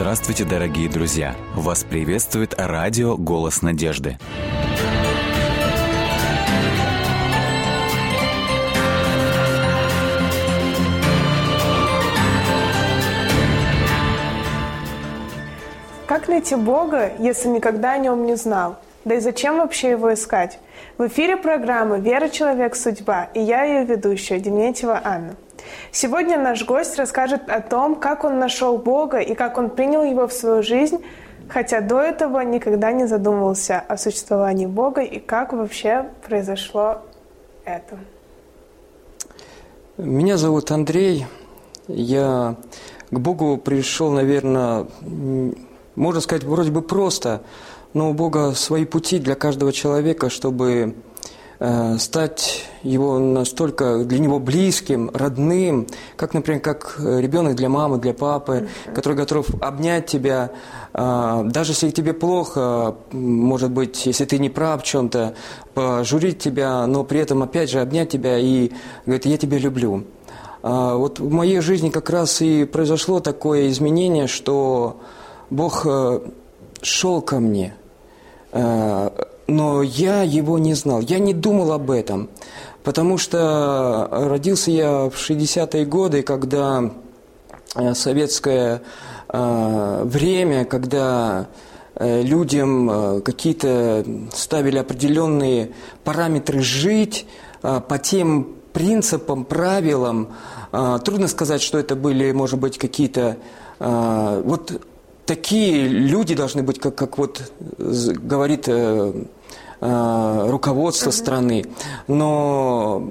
Здравствуйте, дорогие друзья! Вас приветствует радио «Голос надежды». Как найти Бога, если никогда о нем не знал? Да и зачем вообще его искать? В эфире программы «Вера. Человек. Судьба» и я ее ведущая, Дементьева Анна. Сегодня наш гость расскажет о том, как он нашел Бога и как он принял его в свою жизнь, хотя до этого никогда не задумывался о существовании Бога и как вообще произошло это. Меня зовут Андрей. Я к Богу пришел, наверное, можно сказать, вроде бы просто, но у Бога свои пути для каждого человека, чтобы стать его настолько для него близким, родным, как, например, как ребенок для мамы, для папы, mm-hmm. который готов обнять тебя, э, даже если тебе плохо, может быть, если ты не прав в чем-то, пожурить тебя, но при этом опять же обнять тебя и говорит, я тебя люблю. Э, вот в моей жизни как раз и произошло такое изменение, что Бог шел ко мне – но я его не знал, я не думал об этом, потому что родился я в 60-е годы, когда э, советское э, время, когда э, людям какие-то ставили определенные параметры жить по тем принципам, правилам. Трудно сказать, что это были, может быть, какие-то... Вот такие люди должны быть, как, как вот говорит э, руководство страны, но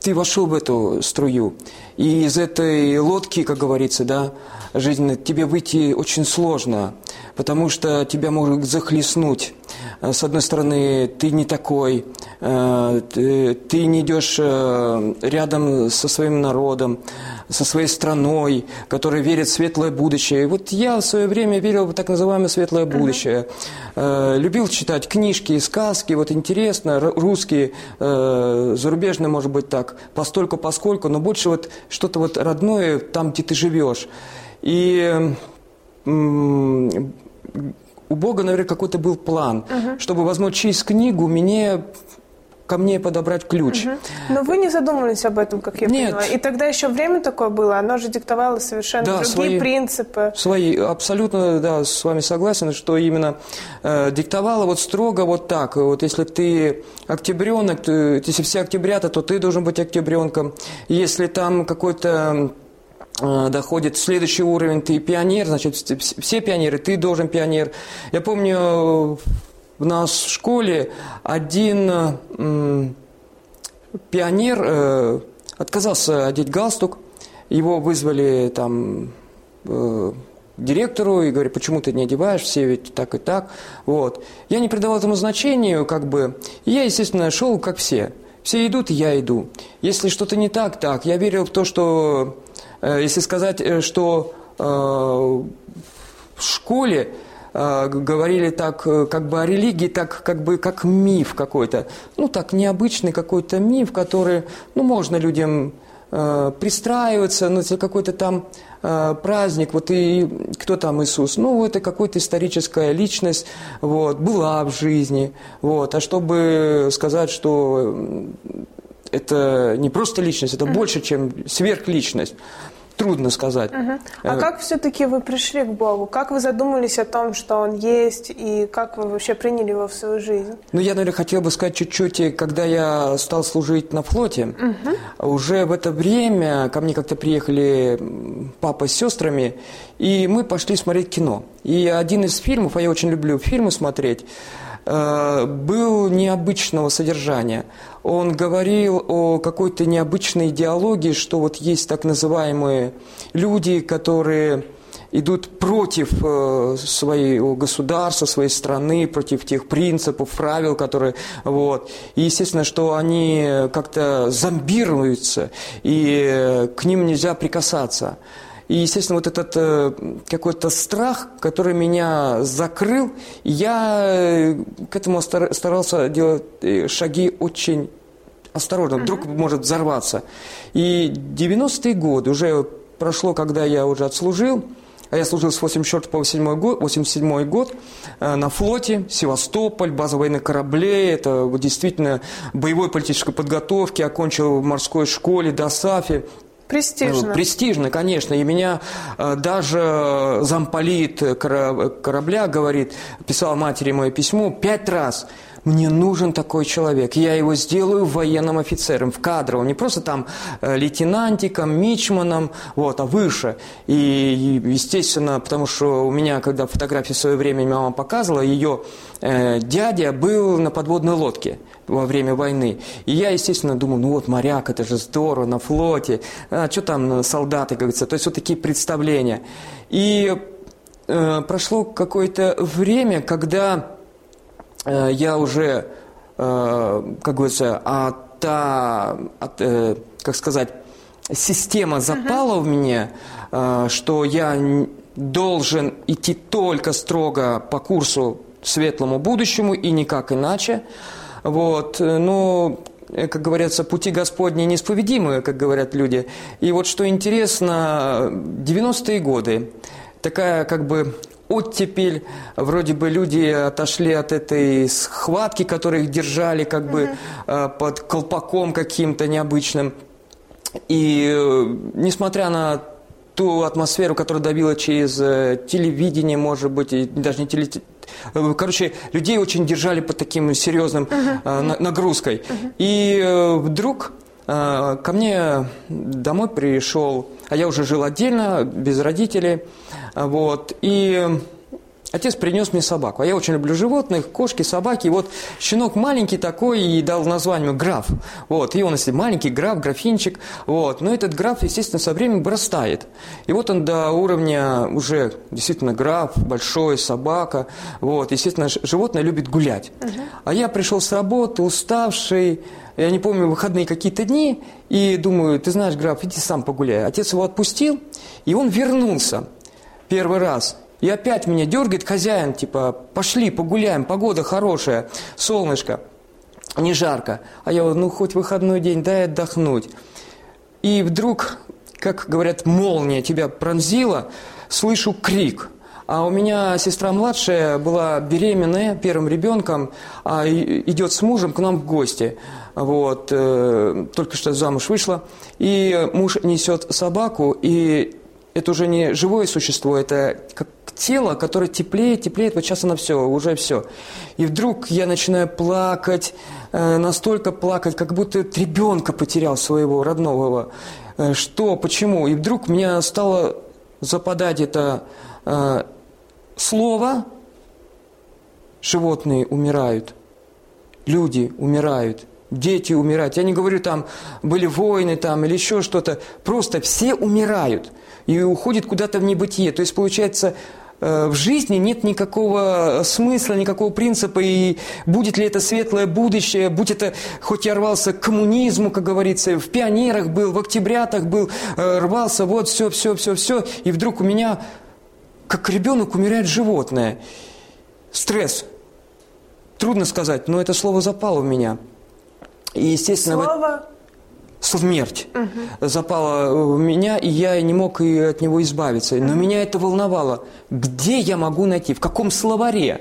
ты вошел в эту струю, и из этой лодки, как говорится, да, жизненно, тебе выйти очень сложно, потому что тебя могут захлестнуть. Э, с одной стороны, ты не такой, э, ты не идешь э, рядом со своим народом, со своей страной, которая верит в светлое будущее. И вот я в свое время верил в так называемое светлое будущее. Uh-huh. Любил читать книжки, сказки, вот интересно, русские, зарубежные, может быть, так, постольку, поскольку, но больше вот что-то вот родное там, где ты живешь. И у Бога, наверное, какой-то был план, угу. чтобы, возможно, через книгу мне ко мне подобрать ключ. Угу. Но вы не задумывались об этом, как я Нет. поняла. И тогда еще время такое было, оно же диктовало совершенно да, другие свои, принципы. Свои, абсолютно, да, с вами согласен, что именно э, диктовало вот строго вот так. Вот если ты октябренок, ты, если все октябрята, то ты должен быть октябренком. Если там какой-то доходит следующий уровень, ты пионер, значит, все пионеры, ты должен пионер. Я помню, в нас в школе один пионер э, отказался одеть галстук, его вызвали там э, директору и говорит, почему ты не одеваешь, все ведь так и так. Вот. Я не придавал этому значению, как бы, и я, естественно, шел, как все. Все идут, я иду. Если что-то не так, так. Я верил в то, что Э, если сказать, э, что э, в школе говорили так как бы о религии, так как бы как миф какой-то. Ну, так необычный какой-то миф, который, ну, можно людям э, пристраиваться, ну, это какой-то там э, праздник, вот и кто там Иисус? Ну, это какая-то историческая личность, вот, была в жизни, вот, а чтобы сказать, что это не просто личность, это больше, чем сверхличность трудно сказать. Угу. А как все-таки вы пришли к Богу? Как вы задумались о том, что Он есть, и как вы вообще приняли Его в свою жизнь? Ну, я, наверное, хотел бы сказать чуть-чуть, когда я стал служить на флоте, угу. уже в это время ко мне как-то приехали папа с сестрами, и мы пошли смотреть кино. И один из фильмов, а я очень люблю фильмы смотреть, Э, был необычного содержания. Он говорил о какой-то необычной идеологии, что вот есть так называемые люди, которые идут против э, своего государства, своей страны, против тех принципов, правил, которые... Вот. И, естественно, что они как-то зомбируются, и э, к ним нельзя прикасаться. И, естественно, вот этот э, какой-то страх, который меня закрыл, я э, к этому старался делать э, шаги очень осторожно, вдруг uh-huh. может взорваться. И 90-е годы, уже прошло, когда я уже отслужил, а я служил с 84 по 87 год, 87 год э, на флоте, Севастополь, база военных кораблей, это действительно боевой политической подготовки, окончил в морской школе, ДОСАФе, Престижно. Престижно, конечно. И меня э, даже замполит корабля говорит, писал матери мое письмо пять раз – мне нужен такой человек. Я его сделаю военным офицером, в кадровом. Не просто там э, лейтенантиком, мичманом, вот, а выше. И, естественно, потому что у меня, когда фотографии в свое время мама показывала, ее э, дядя был на подводной лодке во время войны. И я, естественно, думал, ну вот моряк, это же здорово, на флоте. А что там солдаты, как говорится. То есть вот такие представления. И э, прошло какое-то время, когда я уже, э, как говорится, а та, от, э, как сказать, система запала uh-huh. в меня, что я должен идти только строго по курсу светлому будущему и никак иначе. Вот, но как говорится, пути Господни неисповедимые, как говорят люди. И вот что интересно, 90-е годы, такая как бы оттепель, вроде бы люди отошли от этой схватки, которые их держали как бы э, под колпаком каким-то необычным. И э, несмотря на ту атмосферу, которая давила через э, телевидение, может быть, и даже не телевидение, Короче, людей очень держали под таким серьезным uh-huh. нагрузкой. Uh-huh. И вдруг ко мне домой пришел, а я уже жил отдельно, без родителей, вот. И отец принес мне собаку. А я очень люблю животных, кошки, собаки. И вот щенок маленький такой и дал название граф. Вот. И он, если маленький граф, графинчик. Вот. Но этот граф, естественно, со временем вырастает. И вот он до уровня уже действительно граф, большой, собака. Вот. Естественно, животное любит гулять. Угу. А я пришел с работы, уставший, я не помню, выходные какие-то дни, и думаю, ты знаешь, граф, иди сам погуляй. Отец его отпустил, и он вернулся первый раз. И опять меня дергает хозяин, типа, пошли погуляем, погода хорошая, солнышко, не жарко. А я, ну, хоть выходной день, дай отдохнуть. И вдруг, как говорят, молния тебя пронзила, слышу крик. А у меня сестра младшая была беременная первым ребенком, а идет с мужем к нам в гости. Вот, э, только что замуж вышла. И муж несет собаку, и это уже не живое существо, это как тело, которое теплеет, теплеет, вот сейчас оно все, уже все. И вдруг я начинаю плакать, э, настолько плакать, как будто ребенка потерял своего родного. Э, что, почему? И вдруг меня стало западать это э, слово «животные умирают», «люди умирают», дети умирают. Я не говорю, там были войны там, или еще что-то. Просто все умирают и уходит куда-то в небытие. То есть, получается, э, в жизни нет никакого смысла, никакого принципа, и будет ли это светлое будущее, будь это, хоть я рвался к коммунизму, как говорится, в пионерах был, в октябрятах был, э, рвался, вот все, все, все, все, и вдруг у меня, как ребенок, умирает животное. Стресс. Трудно сказать, но это слово запало в меня. И, естественно, Слово смерть угу. запала в меня, и я не мог и от него избавиться. Но меня это волновало. Где я могу найти, в каком словаре?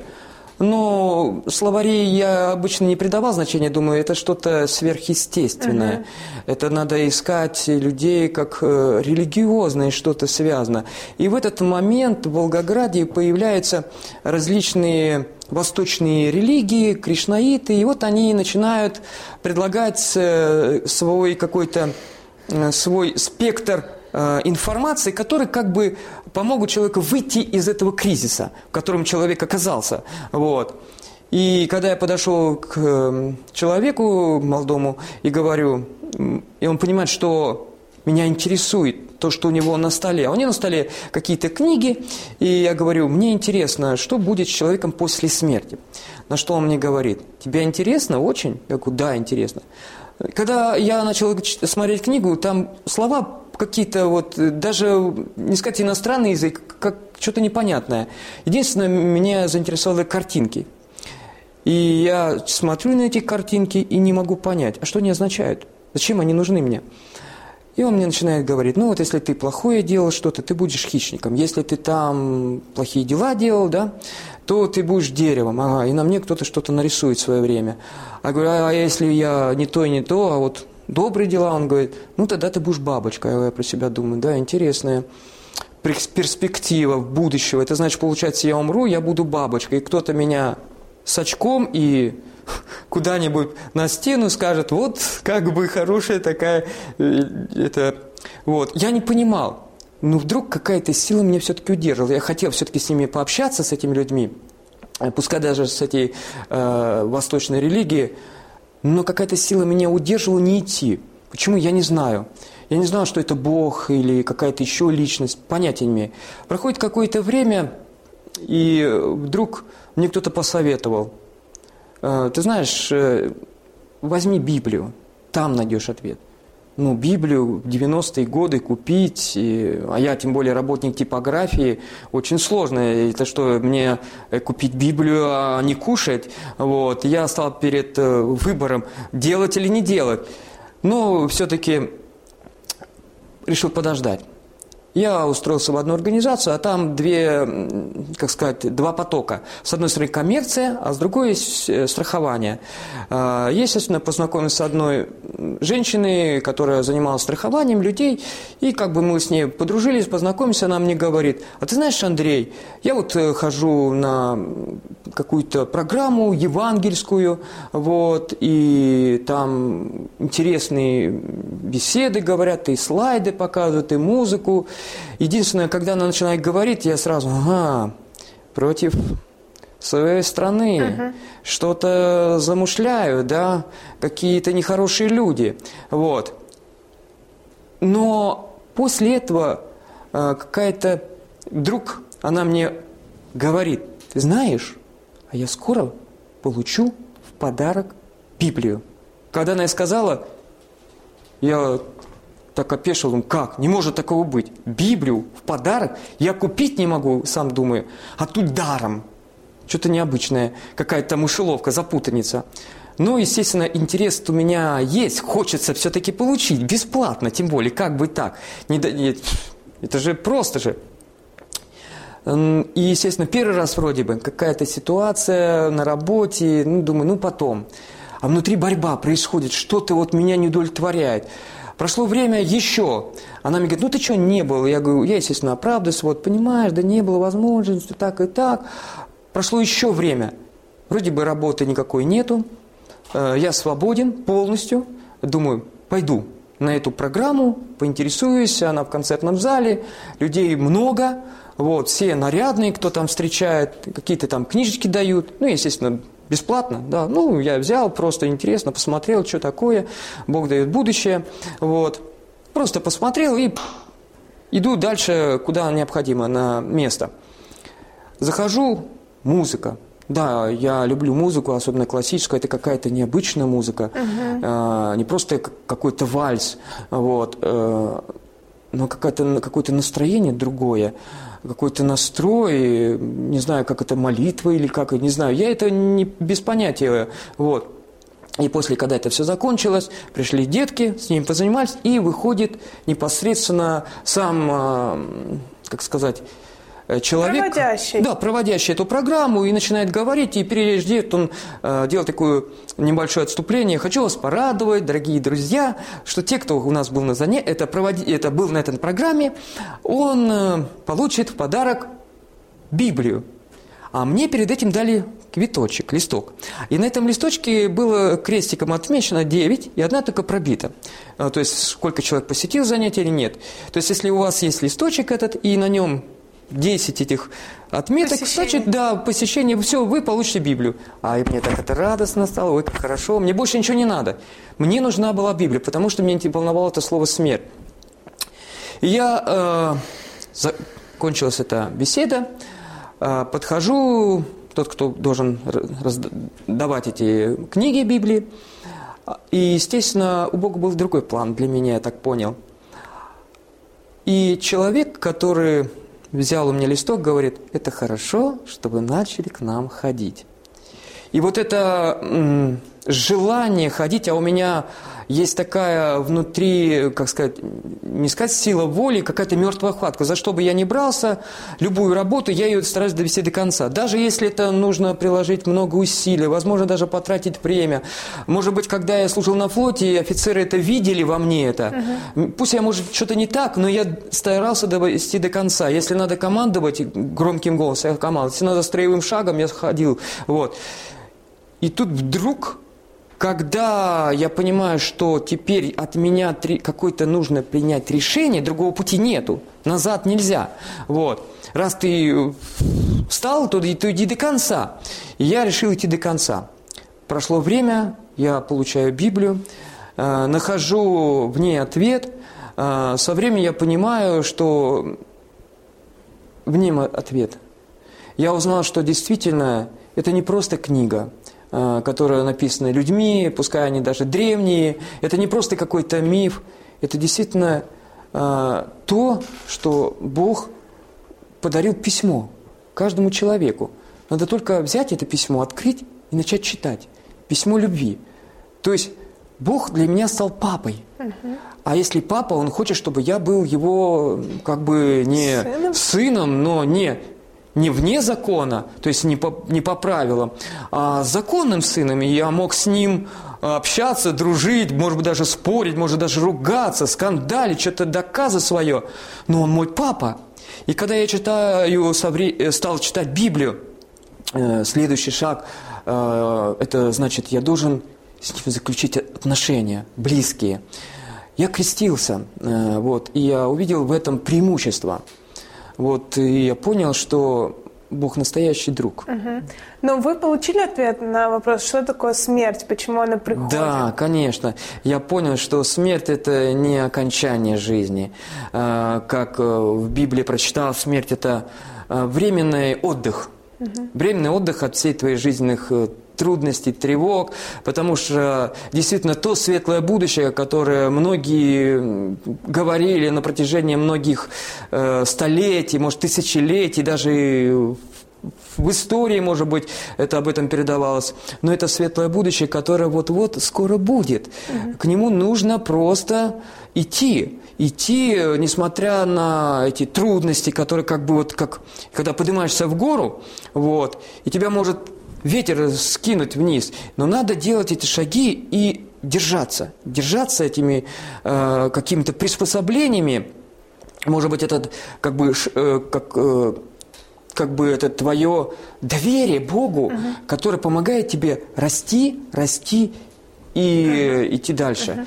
Но словарей я обычно не придавал значения, думаю, это что-то сверхъестественное. Угу. Это надо искать людей, как э, религиозное что-то связано. И в этот момент в Волгограде появляются различные восточные религии, кришнаиты, и вот они начинают предлагать э, свой какой-то э, свой спектр э, информации, который как бы помогут человеку выйти из этого кризиса, в котором человек оказался. Вот. И когда я подошел к человеку молодому и говорю, и он понимает, что меня интересует то, что у него на столе. А у него на столе какие-то книги, и я говорю, мне интересно, что будет с человеком после смерти. На что он мне говорит, тебе интересно очень? Я говорю, да, интересно. Когда я начал смотреть книгу, там слова какие-то вот, даже, не сказать иностранный язык, как что-то непонятное. Единственное, меня заинтересовали картинки. И я смотрю на эти картинки и не могу понять, а что они означают? Зачем они нужны мне? И он мне начинает говорить, ну вот если ты плохое делал что-то, ты будешь хищником. Если ты там плохие дела делал, да, то ты будешь деревом. Ага, и на мне кто-то что-то нарисует в свое время. А говорю, а если я не то и не то, а вот добрые дела, он говорит, ну тогда ты будешь бабочкой. Я про себя думаю, да, интересная перспектива будущего. Это значит, получается, я умру, я буду бабочкой, и кто-то меня с очком и куда-нибудь на стену скажет, вот как бы хорошая такая, э, это, вот. Я не понимал, но вдруг какая-то сила меня все-таки удерживала. Я хотел все-таки с ними пообщаться, с этими людьми, э, пускай даже с этой э, восточной религией, но какая-то сила меня удерживала не идти. Почему, я не знаю. Я не знал, что это Бог или какая-то еще личность, понятия не имею. Проходит какое-то время, и вдруг мне кто-то посоветовал. «Э, ты знаешь, э, возьми Библию, там найдешь ответ ну, Библию в 90-е годы купить, и, а я тем более работник типографии, очень сложно. Это что, мне э, купить Библию, а не кушать? Вот. Я стал перед выбором, делать или не делать. Но все-таки решил подождать. Я устроился в одну организацию, а там две, как сказать, два потока. С одной стороны коммерция, а с другой есть э, страхование. А, я, естественно, познакомился с одной женщиной, которая занималась страхованием людей, и как бы мы с ней подружились, познакомились, она мне говорит, а ты знаешь, Андрей, я вот э, хожу на какую-то программу евангельскую, вот, и там интересные беседы говорят, и слайды показывают, и музыку, Единственное, когда она начинает говорить, я сразу, ага, против своей страны, uh-huh. что-то замышляют, да, какие-то нехорошие люди, вот. Но после этого э, какая-то вдруг она мне говорит, ты знаешь, а я скоро получу в подарок Библию. Когда она сказала, я так опешил, он, как? Не может такого быть. Библию в подарок я купить не могу, сам думаю, а тут даром. Что-то необычное, какая-то мышеловка, запутанница. Но, естественно, интерес у меня есть, хочется все-таки получить, бесплатно, тем более, как бы так. Не, не, это же просто же. И, естественно, первый раз вроде бы какая-то ситуация на работе, ну, думаю, ну, потом. А внутри борьба происходит, что-то вот меня не удовлетворяет. Прошло время еще. Она мне говорит, ну ты что, не был? Я говорю, я, естественно, оправдываюсь, вот, понимаешь, да не было возможности, так и так. Прошло еще время. Вроде бы работы никакой нету. Э, я свободен полностью. Думаю, пойду на эту программу, поинтересуюсь, она в концертном зале, людей много, вот, все нарядные, кто там встречает, какие-то там книжечки дают, ну, естественно, Бесплатно, да. Ну, я взял, просто интересно, посмотрел, что такое. Бог дает будущее. Вот. Просто посмотрел и иду дальше, куда необходимо, на место. Захожу, музыка. Да, я люблю музыку, особенно классическую. Это какая-то необычная музыка, uh-huh. а, не просто какой-то вальс, вот, а, но какое-то какое настроение другое какой-то настрой, не знаю, как это молитва или как, не знаю. Я это не без понятия, вот. И после, когда это все закончилось, пришли детки, с ним позанимались, и выходит непосредственно сам, а, как сказать, человек... Проводящий. Да, проводящий эту программу и начинает говорить, и переждет он э, делает такое небольшое отступление. Хочу вас порадовать, дорогие друзья, что те, кто у нас был на занятии, это, проводи... это был на этой программе, он э, получит в подарок Библию. А мне перед этим дали квиточек, листок. И на этом листочке было крестиком отмечено 9, и одна только пробита. Э, то есть, сколько человек посетил занятие или нет. То есть, если у вас есть листочек этот, и на нем 10 этих отметок, посещение. значит, да, посещение, все, вы получите Библию. А мне так это радостно стало, ой, как хорошо, мне больше ничего не надо. Мне нужна была Библия, потому что меня волновало это слово «смерть». И я, э, закончилась эта беседа, э, подхожу, тот, кто должен раздавать эти книги Библии, и, естественно, у Бога был другой план для меня, я так понял. И человек, который взял у меня листок, говорит, это хорошо, чтобы начали к нам ходить. И вот это желание ходить, а у меня есть такая внутри, как сказать, не сказать сила воли, какая-то мертвая хватка. За что бы я ни брался, любую работу, я ее стараюсь довести до конца. Даже если это нужно приложить много усилий, возможно, даже потратить время. Может быть, когда я служил на флоте, офицеры это видели во мне это. Угу. Пусть я, может, что-то не так, но я старался довести до конца. Если надо командовать громким голосом, я командовал. Если надо строевым шагом, я ходил. Вот. И тут вдруг когда я понимаю, что теперь от меня какое-то нужно принять решение, другого пути нету, назад нельзя. Вот. Раз ты встал, то, то иди до конца. И я решил идти до конца. Прошло время, я получаю Библию, э, нахожу в ней ответ. Э, со временем я понимаю, что в нем ответ. Я узнал, что действительно это не просто книга, Э, которая написана людьми, пускай они даже древние. Это не просто какой-то миф, это действительно э, то, что Бог подарил письмо каждому человеку. Надо только взять это письмо, открыть и начать читать. Письмо любви. То есть Бог для меня стал папой. А если папа, он хочет, чтобы я был его как бы не сыном, сыном но не не вне закона, то есть не по, не по правилам, а законным сыном, и я мог с ним общаться, дружить, может быть, даже спорить, может даже ругаться, скандалить, что-то доказывать свое. Но он мой папа. И когда я читаю, э, стал читать Библию, э, следующий шаг, э, это значит, я должен с ним заключить отношения близкие. Я крестился, вот, и я увидел в этом преимущество – вот, и я понял, что Бог настоящий друг. Угу. Но вы получили ответ на вопрос, что такое смерть, почему она приходит? Да, конечно. Я понял, что смерть – это не окончание жизни. А, как э, в Библии прочитал, смерть – это э, временный отдых. Угу. Временный отдых от всей твоей жизненных э, трудностей, тревог, потому что действительно то светлое будущее, которое многие говорили на протяжении многих э, столетий, может, тысячелетий, даже в истории, может быть, это об этом передавалось. Но это светлое будущее, которое вот-вот скоро будет. Угу. К нему нужно просто идти. Идти, несмотря на эти трудности, которые как бы вот как, когда поднимаешься в гору, вот, и тебя может ветер скинуть вниз. Но надо делать эти шаги и держаться. Держаться этими э, какими-то приспособлениями. Может быть, этот как бы, э, как, э, как бы это твое доверие Богу, угу. которое помогает тебе расти, расти и угу. идти дальше. Угу.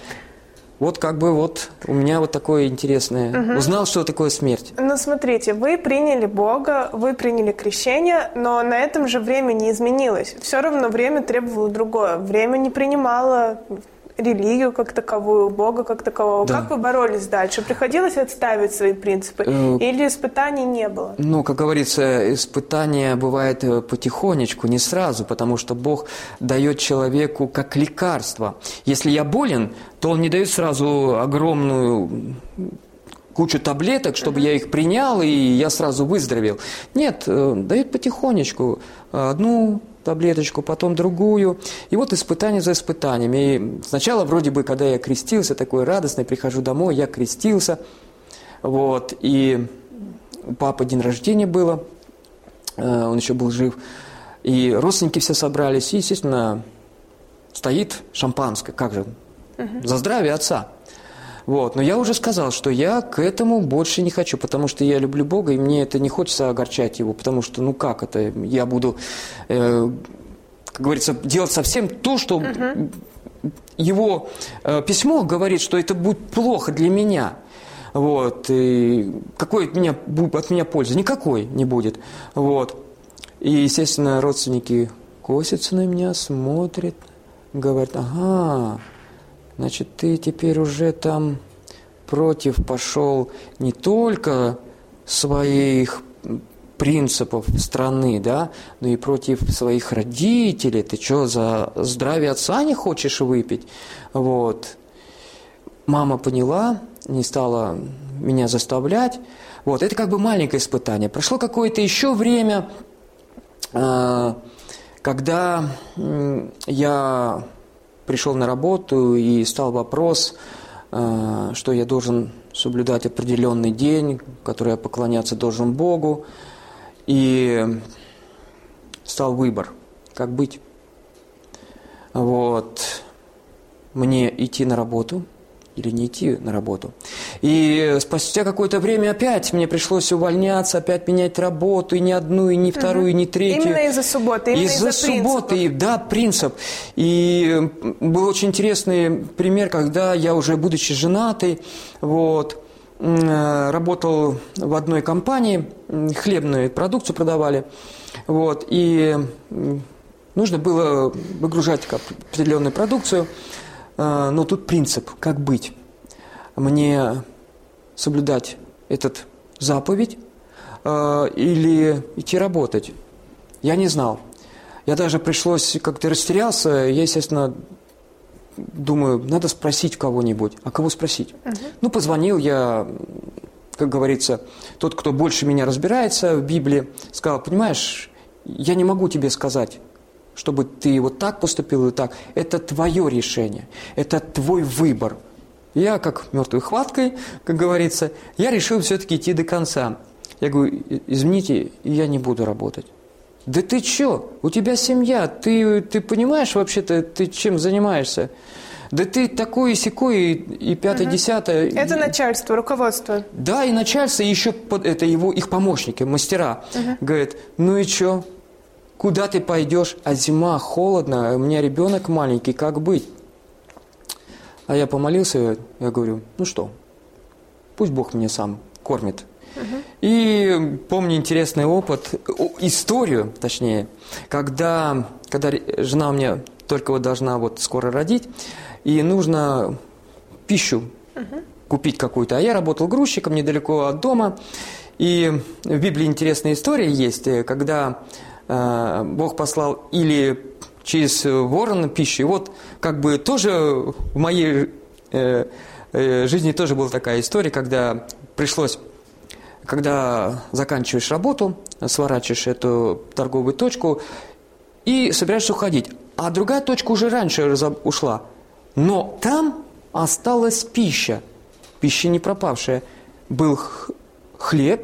Вот как бы вот у меня вот такое интересное. Угу. Узнал, что такое смерть. Ну, смотрите, вы приняли Бога, вы приняли крещение, но на этом же время не изменилось. Все равно время требовало другое. Время не принимало религию как таковую, Бога как такового. Да. Как вы боролись дальше? Приходилось отставить свои принципы? Э, Или испытаний не было? Ну, как говорится, испытания бывают э, потихонечку, не сразу, потому что Бог дает человеку как лекарство. Если я болен, то Он не дает сразу огромную кучу таблеток, чтобы я их принял и я сразу выздоровел. Нет, э, дает потихонечку. Одну таблеточку, потом другую. И вот испытание за испытанием. И сначала вроде бы, когда я крестился, такой радостный, прихожу домой, я крестился. Вот, и у папы день рождения было, э, он еще был жив. И родственники все собрались, и, естественно, стоит шампанское, как же, за здравие отца. Вот. Но я уже сказал, что я к этому больше не хочу, потому что я люблю Бога, и мне это не хочется огорчать Его, потому что, ну как это, я буду, э, как говорится, делать совсем то, что угу. Его э, письмо говорит, что это будет плохо для меня. Вот. И какой от меня, от меня пользы? Никакой не будет. Вот. И, естественно, родственники косятся на меня, смотрят, говорят, ага, Значит, ты теперь уже там против пошел не только своих принципов страны, да, но и против своих родителей. Ты что, за здравие отца не хочешь выпить? Вот. Мама поняла, не стала меня заставлять. Вот, это как бы маленькое испытание. Прошло какое-то еще время, а, когда я пришел на работу и стал вопрос, э, что я должен соблюдать определенный день, который я поклоняться должен Богу. И стал выбор, как быть. Вот. Мне идти на работу или не идти на работу. И спустя какое-то время опять мне пришлось увольняться, опять менять работу, и не одну, и не вторую, угу. и не третью. Именно из-за субботы, именно из-за, из-за субботы, и, да, принцип. И был очень интересный пример, когда я уже, будучи женатый, вот, работал в одной компании, хлебную продукцию продавали, вот, и нужно было выгружать определенную продукцию – но тут принцип, как быть. Мне соблюдать этот заповедь а, или идти работать. Я не знал. Я даже пришлось, как-то растерялся, я, естественно, думаю, надо спросить кого-нибудь. А кого спросить? Uh-huh. Ну, позвонил я, как говорится, тот, кто больше меня разбирается в Библии, сказал, понимаешь, я не могу тебе сказать, чтобы ты вот так поступил и так. Это твое решение, это твой выбор. Я, как мертвой хваткой, как говорится, я решил все-таки идти до конца. Я говорю, извините, я не буду работать. Да ты что? У тебя семья, ты, ты понимаешь вообще-то, ты чем занимаешься? Да ты такой и секой, и, и пятое, угу. десятое. Это начальство, руководство. Да, и начальство, и еще это его, их помощники, мастера. Угу. Говорят, ну и что? Куда ты пойдешь? А зима, холодно, у меня ребенок маленький, как быть? А я помолился, я говорю, ну что, пусть Бог меня сам кормит. Угу. И помню интересный опыт, историю, точнее, когда, когда жена у меня только вот должна вот скоро родить, и нужно пищу угу. купить какую-то. А я работал грузчиком недалеко от дома, и в Библии интересная история есть, когда Э, Бог послал или через ворона пищу. И вот как бы тоже в моей э, э, жизни тоже была такая история, когда пришлось, когда заканчиваешь работу, сворачиваешь эту торговую точку и собираешься уходить. А другая точка уже раньше ушла. Но там осталась пища, пища не пропавшая. Был хлеб,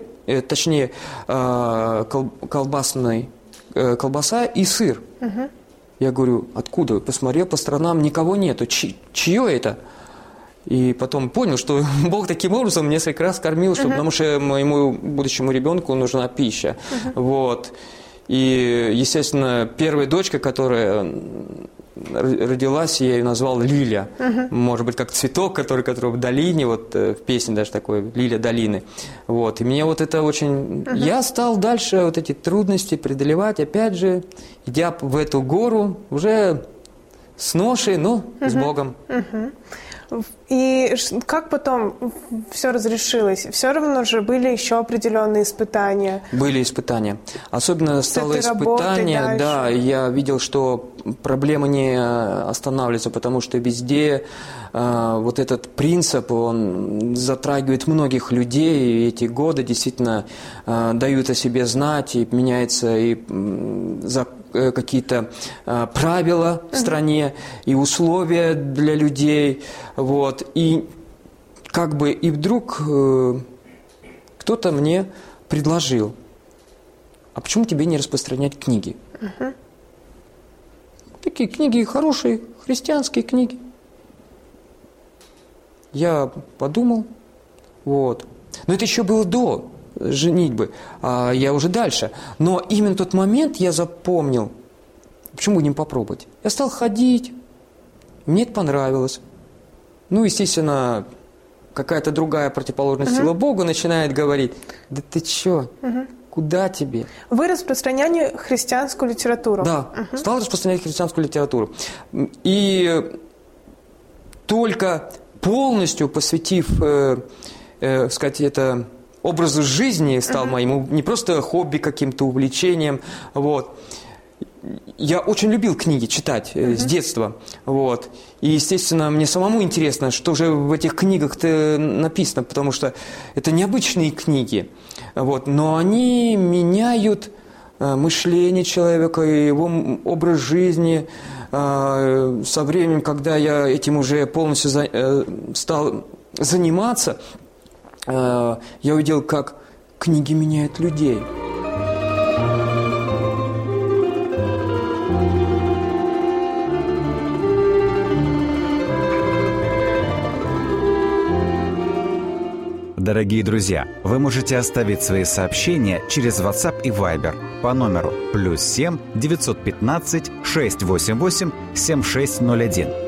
точнее колбасный Э, колбаса и сыр. Угу. Я говорю, откуда? Посмотрел по сторонам, никого нету. Ч- чье это? И потом понял, что Бог таким образом несколько раз кормил, чтобы, uh потому что моему будущему ребенку нужна пища. uh Вот. И, естественно, первая дочка, которая родилась, я ее назвал Лиля. Uh-huh. Может быть, как цветок, который, который в долине, вот э, в песне даже такой, Лиля долины. Вот. И мне вот это очень... Uh-huh. Я стал дальше вот эти трудности преодолевать, опять же, идя в эту гору, уже с ношей, но uh-huh. с Богом. Uh-huh. И как потом все разрешилось? Все равно же были еще определенные испытания. Были испытания. Особенно стало испытание, да, я видел, что проблема не останавливается, потому что везде э, вот этот принцип, он затрагивает многих людей, и эти годы действительно э, дают о себе знать, и меняется и за э, какие-то э, правила в стране, и условия для людей, вот, и как бы, и вдруг э, кто-то мне предложил, а почему тебе не распространять книги? Uh-huh. Такие книги хорошие, христианские книги. Я подумал, вот. Но это еще было до женитьбы, а я уже дальше. Но именно тот момент я запомнил, почему не попробовать. Я стал ходить, мне это понравилось. Ну, естественно, какая-то другая противоположность uh-huh. сила Богу начинает говорить, да ты чё, uh-huh. куда тебе? Вы распространяли христианскую литературу. Да, uh-huh. стал распространять христианскую литературу. И только полностью посвятив, э, э, сказать, это образу жизни стал uh-huh. моим, не просто хобби каким-то увлечением, вот, я очень любил книги читать mm-hmm. с детства. Вот. И, естественно, мне самому интересно, что же в этих книгах-то написано, потому что это необычные книги. Вот. Но они меняют э, мышление человека, его образ жизни, э, со временем, когда я этим уже полностью э, стал заниматься, я увидел, как книги меняют людей. Дорогие друзья, вы можете оставить свои сообщения через WhatsApp и Viber по номеру плюс 7 915 688 7601